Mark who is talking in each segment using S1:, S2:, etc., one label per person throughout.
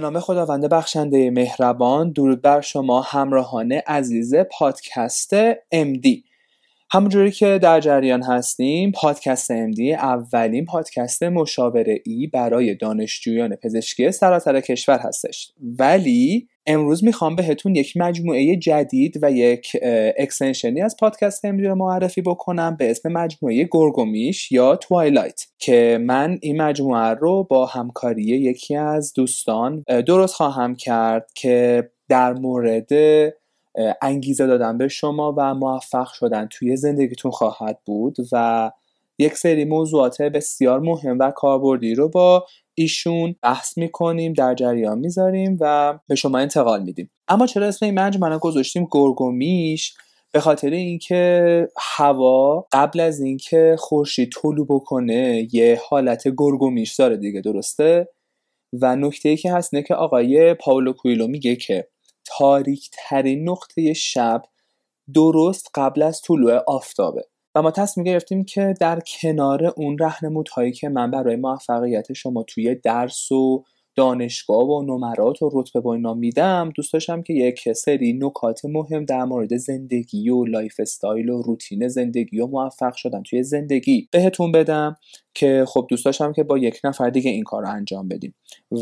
S1: به نام خداوند بخشنده مهربان درود بر شما همراهان عزیز پادکست MD همونجوری که در جریان هستیم پادکست MD اولین پادکست مشاوره ای برای دانشجویان پزشکی سراسر کشور هستش. ولی امروز می‌خوام بهتون یک مجموعه جدید و یک extension ی از پادکست MD رو معرفی بکنم به اسم مجموعه گرگومیش یا twilight که من این مجموعه رو با همکاری یکی از دوستان درست خواهم کرد که در مورد انگیزه دادن به شما و موفق شدن توی زندگیتون خواهد بود و یک سری موضوعات بسیار مهم و کاربردی رو با ایشون بحث می‌کنیم در جریان می‌ذاریم و به شما انتقال میدیم. اما چرا اسم این مجموعه گذاشتیم گرگومیش؟ به خاطر اینکه هوا قبل از اینکه خورشید طلوع بکنه یه حالت گرگومیش داره دیگه درسته؟ و نکته ای که هست نه که آقای پاولو کویلو میگه که تاریک ترین نقطه شب درست قبل از طلوع آفتابه. و ما تصمیم گرفتیم که در کنار اون هایی که من برای موفقیت شما توی درس و دانشگاه و نمرات و رتبه با اینا میدم. دوست داشتم که یک سری نکات مهم در مورد زندگی و lifestyle و روتین زندگی و موفق شدن توی زندگی بهتون بدم که خب دوست داشتم که با یک نفر دیگه این کار رو انجام بدیم.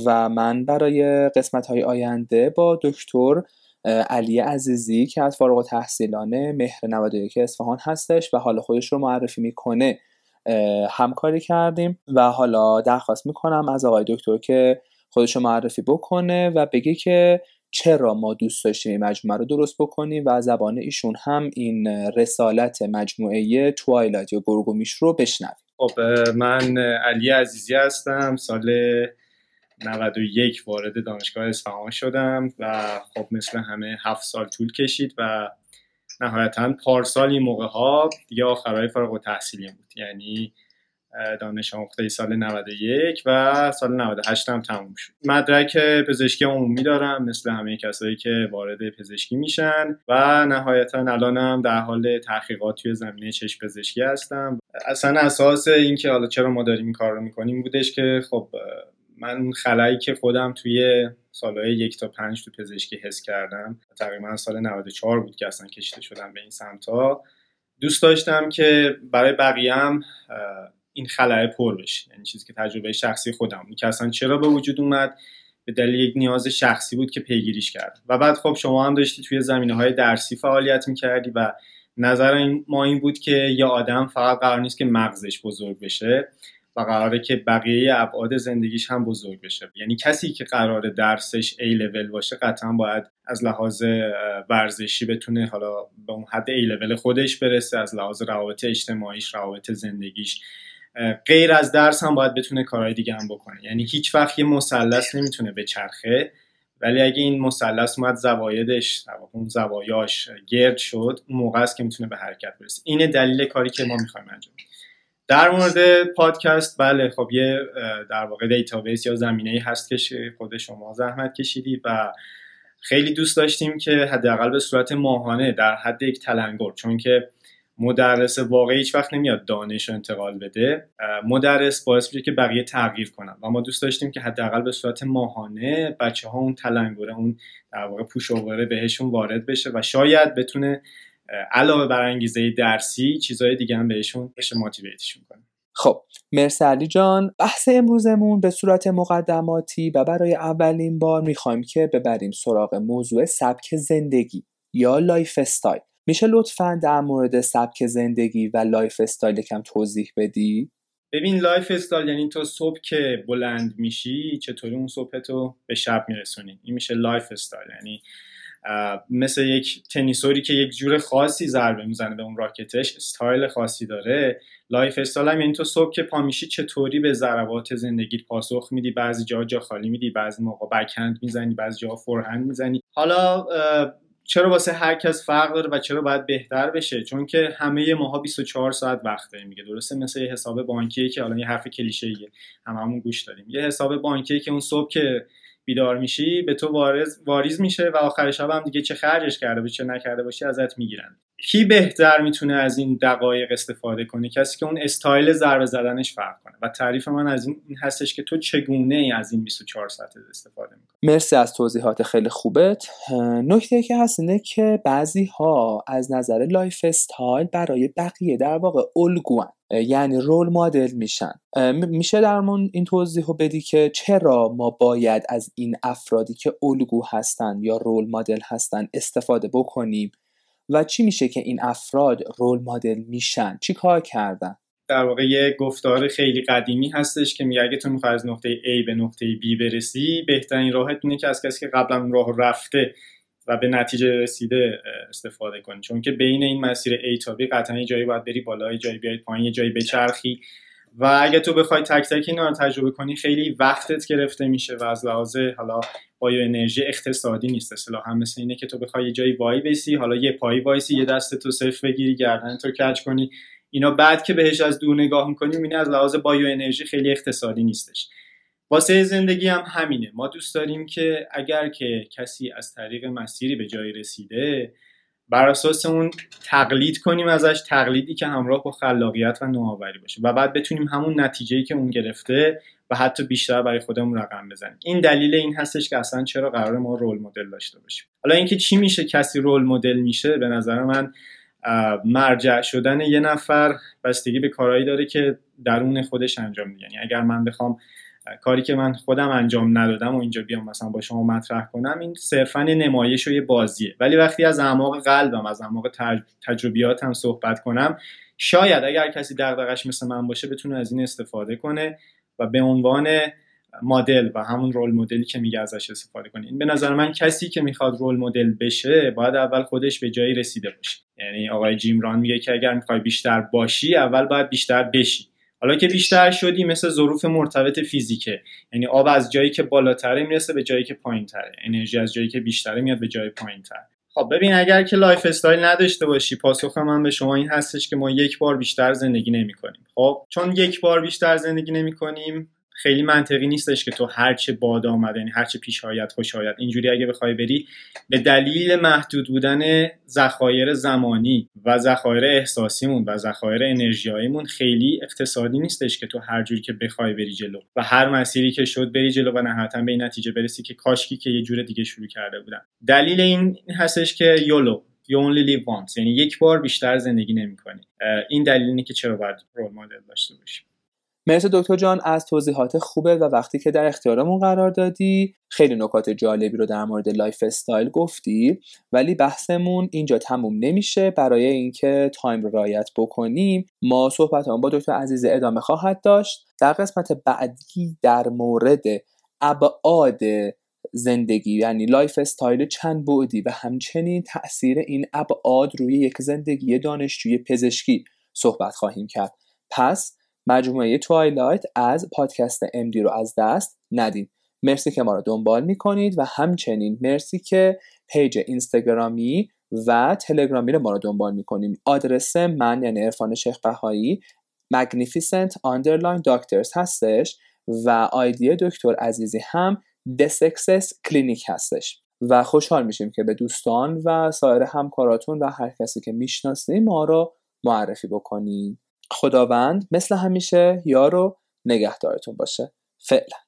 S1: و من برای قسمت های آینده با دکتر علی عزیزی که از فارغ تحصیلان مهر 91 اصفهان هستش و حالا خودش رو معرفی می‌کنه همکاری کردیم و حالا درخواست می‌کنم از آقای دکتر که خودش رو معرفی بکنه و بگه که چرا ما دوست داشتیم این مجموعه رو درست بکنیم و زبان ایشون هم این رسالت مجموعه توایلایت یا گرگومیش رو بشنویم.
S2: خب من علی عزیزی هستم. سال 91 وارد دانشگاه اصفهان شدم و خب مثل همه هفت سال طول کشید و نهایتا پارسال این موقع ها دیگه آخرهای فارغ تحصیلی بود. یعنی دانش آموخته سال 91 و سال 98 هم تموم شد. مدرک پزشکی عمومی دارم مثل همه کسایی که وارد پزشکی میشن و نهایتا الانم در حال تحقیقات توی زمینه چشم پزشکی هستم. اصلا اساس اینکه حالا چرا ما داریم این کار رو می‌کنیم بودش که خب من خلایی که خودم توی سالهای یک تا پنج تو پزشکی حس کردم. تقریبا سال 94 بود که اصلا کشیده شدم به این سمتا. دوست داشتم که برای بقیه هم این خلای پر بشه. یعنی چیزی که تجربه شخصی خودم. بود که اصلا چرا به وجود اومد؟ به دلیل یک نیاز شخصی بود که پیگیریش کردم و بعد خب شما هم داشتی توی زمینه های درسی فعالیت می‌کردی و نظر ما این بود که یه آدم فقط قرار نیست که مغزش بزرگ بشه و قراره که بقیه ابعاد زندگیش هم بزرگ بشه. یعنی کسی که قرار درسش ای لول باشه قطعا باید از لحاظ ورزشی بتونه حالا به اون حد ای لول خودش برسه از لحاظ روابط اجتماعیش روابط زندگیش غیر از درس هم باید بتونه کارهای دیگه هم بکنه. یعنی هیچ وقت یه مثلث نمی‌تونه به چرخه ولی اگه این مثلث اومد زوایدش اون زوایاش گرد شد اون موقع است که می‌تونه به حرکت برسه. اینه دلیل کاری که ما می‌خوایم انجام در مورد پادکست بله خب یه در واقع database یا زمینه هست که خود شما زحمت کشیدی و خیلی دوست داشتیم که حداقل به صورت ماهانه در حد یک تلنگر چون که مدرس واقعی هیچ وقت نمیاد دانش رو انتقال بده. مدرس باعث میشه که بقیه تغییر کنن. و ما دوست داشتیم که حداقل به صورت ماهانه بچه ها اون تلنگره اون در واقع push بهشون وارد بشه و شاید بتونه علاوه بر انگیزه درسی چیزهای دیگه هم بهشون بشه motivate شون کنه.
S1: خب مرسی علی جان. بحث امروزمون به صورت مقدماتی و برای اولین بار می‌خوایم که ببریم سراغ موضوع سبک زندگی یا lifestyle. میشه لطفا در مورد سبک زندگی و lifestyle کم توضیح بدی؟
S2: ببین lifestyle یعنی تو صبح که بلند میشی چطوری اون صبح تو به شب میرسونی؟ این میشه lifestyle. یعنی مثل یک تنیسوری که یک جور خاصی ضربه می‌زنه به اون راکتش استایل خاصی داره. lifestyle هم یعنی تو صبح که پا میشی چطوری به ضربات زندگیت پاسخ میدی؟ بعضی جا جا خالی میدی بعضی موقع backhand می‌زنی بعضی جا forehand می‌زنی. حالا چرا واسه هر کس فرق داره و چرا باید بهتر بشه؟ چون که همه ماها 24 ساعت وقت داریم میگه. درسته مثل یه حساب بانکی که حالا یه حرف کلیشه ایه هممون گوش داریم. یه حساب بانکی که اون صبح که بیدار میشی به تو وارز واریز میشه و آخر شب هم دیگه چه خرجش کرده باشی چه نکرده باشی ازت می‌گیرن. کی بهتر می‌تونه از این دقایق استفاده کنه؟ کسی که اون استایل ضربه زدنش فرق کنه. و تعریف من از این هستش که تو چگونه از این 24 ساعت استفاده می‌کنی؟
S1: مرسی از توضیحات خیلی خوبت. نکته که هست اینه که بعضی ها از نظر lifestyle برای بقیه در واقع الگوان یعنی role model میشن. میشه درمون این توضیح رو بدی که چرا ما باید از این افرادی که الگو هستن یا رول مدل هستن استفاده بکنیم؟ و چی میشه که این افراد رول مدل میشن؟ چی کار کردن؟
S2: در واقع یه گفتار خیلی قدیمی هستش که میگه اگه تو می‌خوای از نقطه A به نقطه B برسی بهترین راهت اینه که از کسی که قبلا راه رفته و به نتیجه رسیده استفاده کنی. چون که بین این مسیر A تا B قطعا جایی باید بری بالا جایی بیاید پایین جایی بچرخی. و اگه تو بخوای تک تک اینا رو تجربه کنی خیلی وقتت گرفته میشه و از لحاظ حالا bio انرژی اقتصادی نیست. اصلا هم مثل اینه که تو بخوای یه جایی وایسی حالا یه پایی وایسی یه دستتو صاف بگیری گردنتو کج کنی. اینا بعد که بهش از دور نگاه می‌کنی می‌بینی از لحاظ bio انرژی خیلی اقتصادی نیستش. واسه زندگی هم همینه. ما دوست داریم که اگر که کسی از طریق مسیری به جایی رسیده بر اساس اون تقلید کنیم ازش تقلیدی که همراه با خلاقیت و نوآوری باشه و بعد بتونیم همون نتیجه‌ای که اون گرفته و حتی بیشتر برای خودمون رقم بزنیم. این دلیل این هستش که اصلا چرا قرار ما رول مدل داشته باشیم. حالا اینکه چی میشه کسی رول مدل میشه به نظر من مرجع شدن یه نفر بستگی به کارهایی داره که درون خودش انجام میده. یعنی اگر من بخوام کاری که من خودم انجام ندادم و اینجا بیام مثلا با شما مطرح کنم این صرفا نمایش و یه بازیه. ولی وقتی از اعماق قلبم از اعماق تجربیاتم صحبت کنم شاید اگر کسی دغدغش مثل من باشه بتونه از این استفاده کنه و به عنوان مدل و همون رول مدلی که میگه ازش استفاده کنه. این به نظر من کسی که می‌خواد رول مدل بشه باید اول خودش به جایی رسیده باشه. یعنی آقای جیمران میگه که اگر می‌خوای بیشتر باشی اول باید بیشتر بشی. حالا که بیشتر شدی مثل ظروف مرتبط فیزیکه. یعنی آب از جایی که بالاتره می‌رسه به جایی که پایینتره. انرژی از جایی که بیشتره میاد به جای پایینتر. خب ببین اگر که lifestyle نداشته باشی پاسخ من به شما این هستش که ما یک بار بیشتر زندگی نمی کنیم خب چون یک بار بیشتر زندگی نمی کنیم خیلی منطقی نیستش که تو هرچه باداباد یعنی هرچه پیش آید خوش آید اینجوری اگه بخوای بری به دلیل محدود بودن ذخایر زمانی و ذخایر احساسیمون و ذخایر انرژیاییمون خیلی اقتصادی نیستش که تو هر جوری که بخوای بری جلو. و هر مسیری که شد بری جلو و نهایتا به این نتیجه برسی که کاشکی که یه جور دیگه شروع کرده بودم. دلیل این هستش که YOLO you only live once یعنی یک بار بیشتر زندگی نمی‌کنی. این دلیل اینه که چرا باید role model داشته باشی.
S1: مرسی دکتر جان از توضیحات خوبه و وقتی که در اختیارمون قرار دادی. خیلی نکات جالبی رو در مورد lifestyle گفتی ولی بحثمون اینجا تموم نمیشه. برای اینکه time رو رعایت بکنیم ما صحبت با دکتر عزیز ادامه خواهد داشت. در قسمت بعدی در مورد ابعاد زندگی یعنی lifestyle چند بعدی و همچنین تاثیر این ابعاد روی یک زندگی دانشجوی پزشکی صحبت خواهیم کرد. پس مجموعه Twilight از پادکست MD رو از دست ندید مرسی که ما رو دنبال می‌کنید و همچنین مرسی که page اینستاگرامی و تلگرامی رو ما رو دنبال می‌کنید. آدرس من یعنی عرفان شیخ بهایی magnificent underline doctors هستش و آیدی دکتر عزیزی هم دسکسس کلینیک هستش. و خوشحال میشیم که به دوستان و سایر همکاراتون و هر کسی که می‌شناسیم ما رو معرفی بکنیم خداوند مثل همیشه یارو نگهدارتون باشه. فعلا.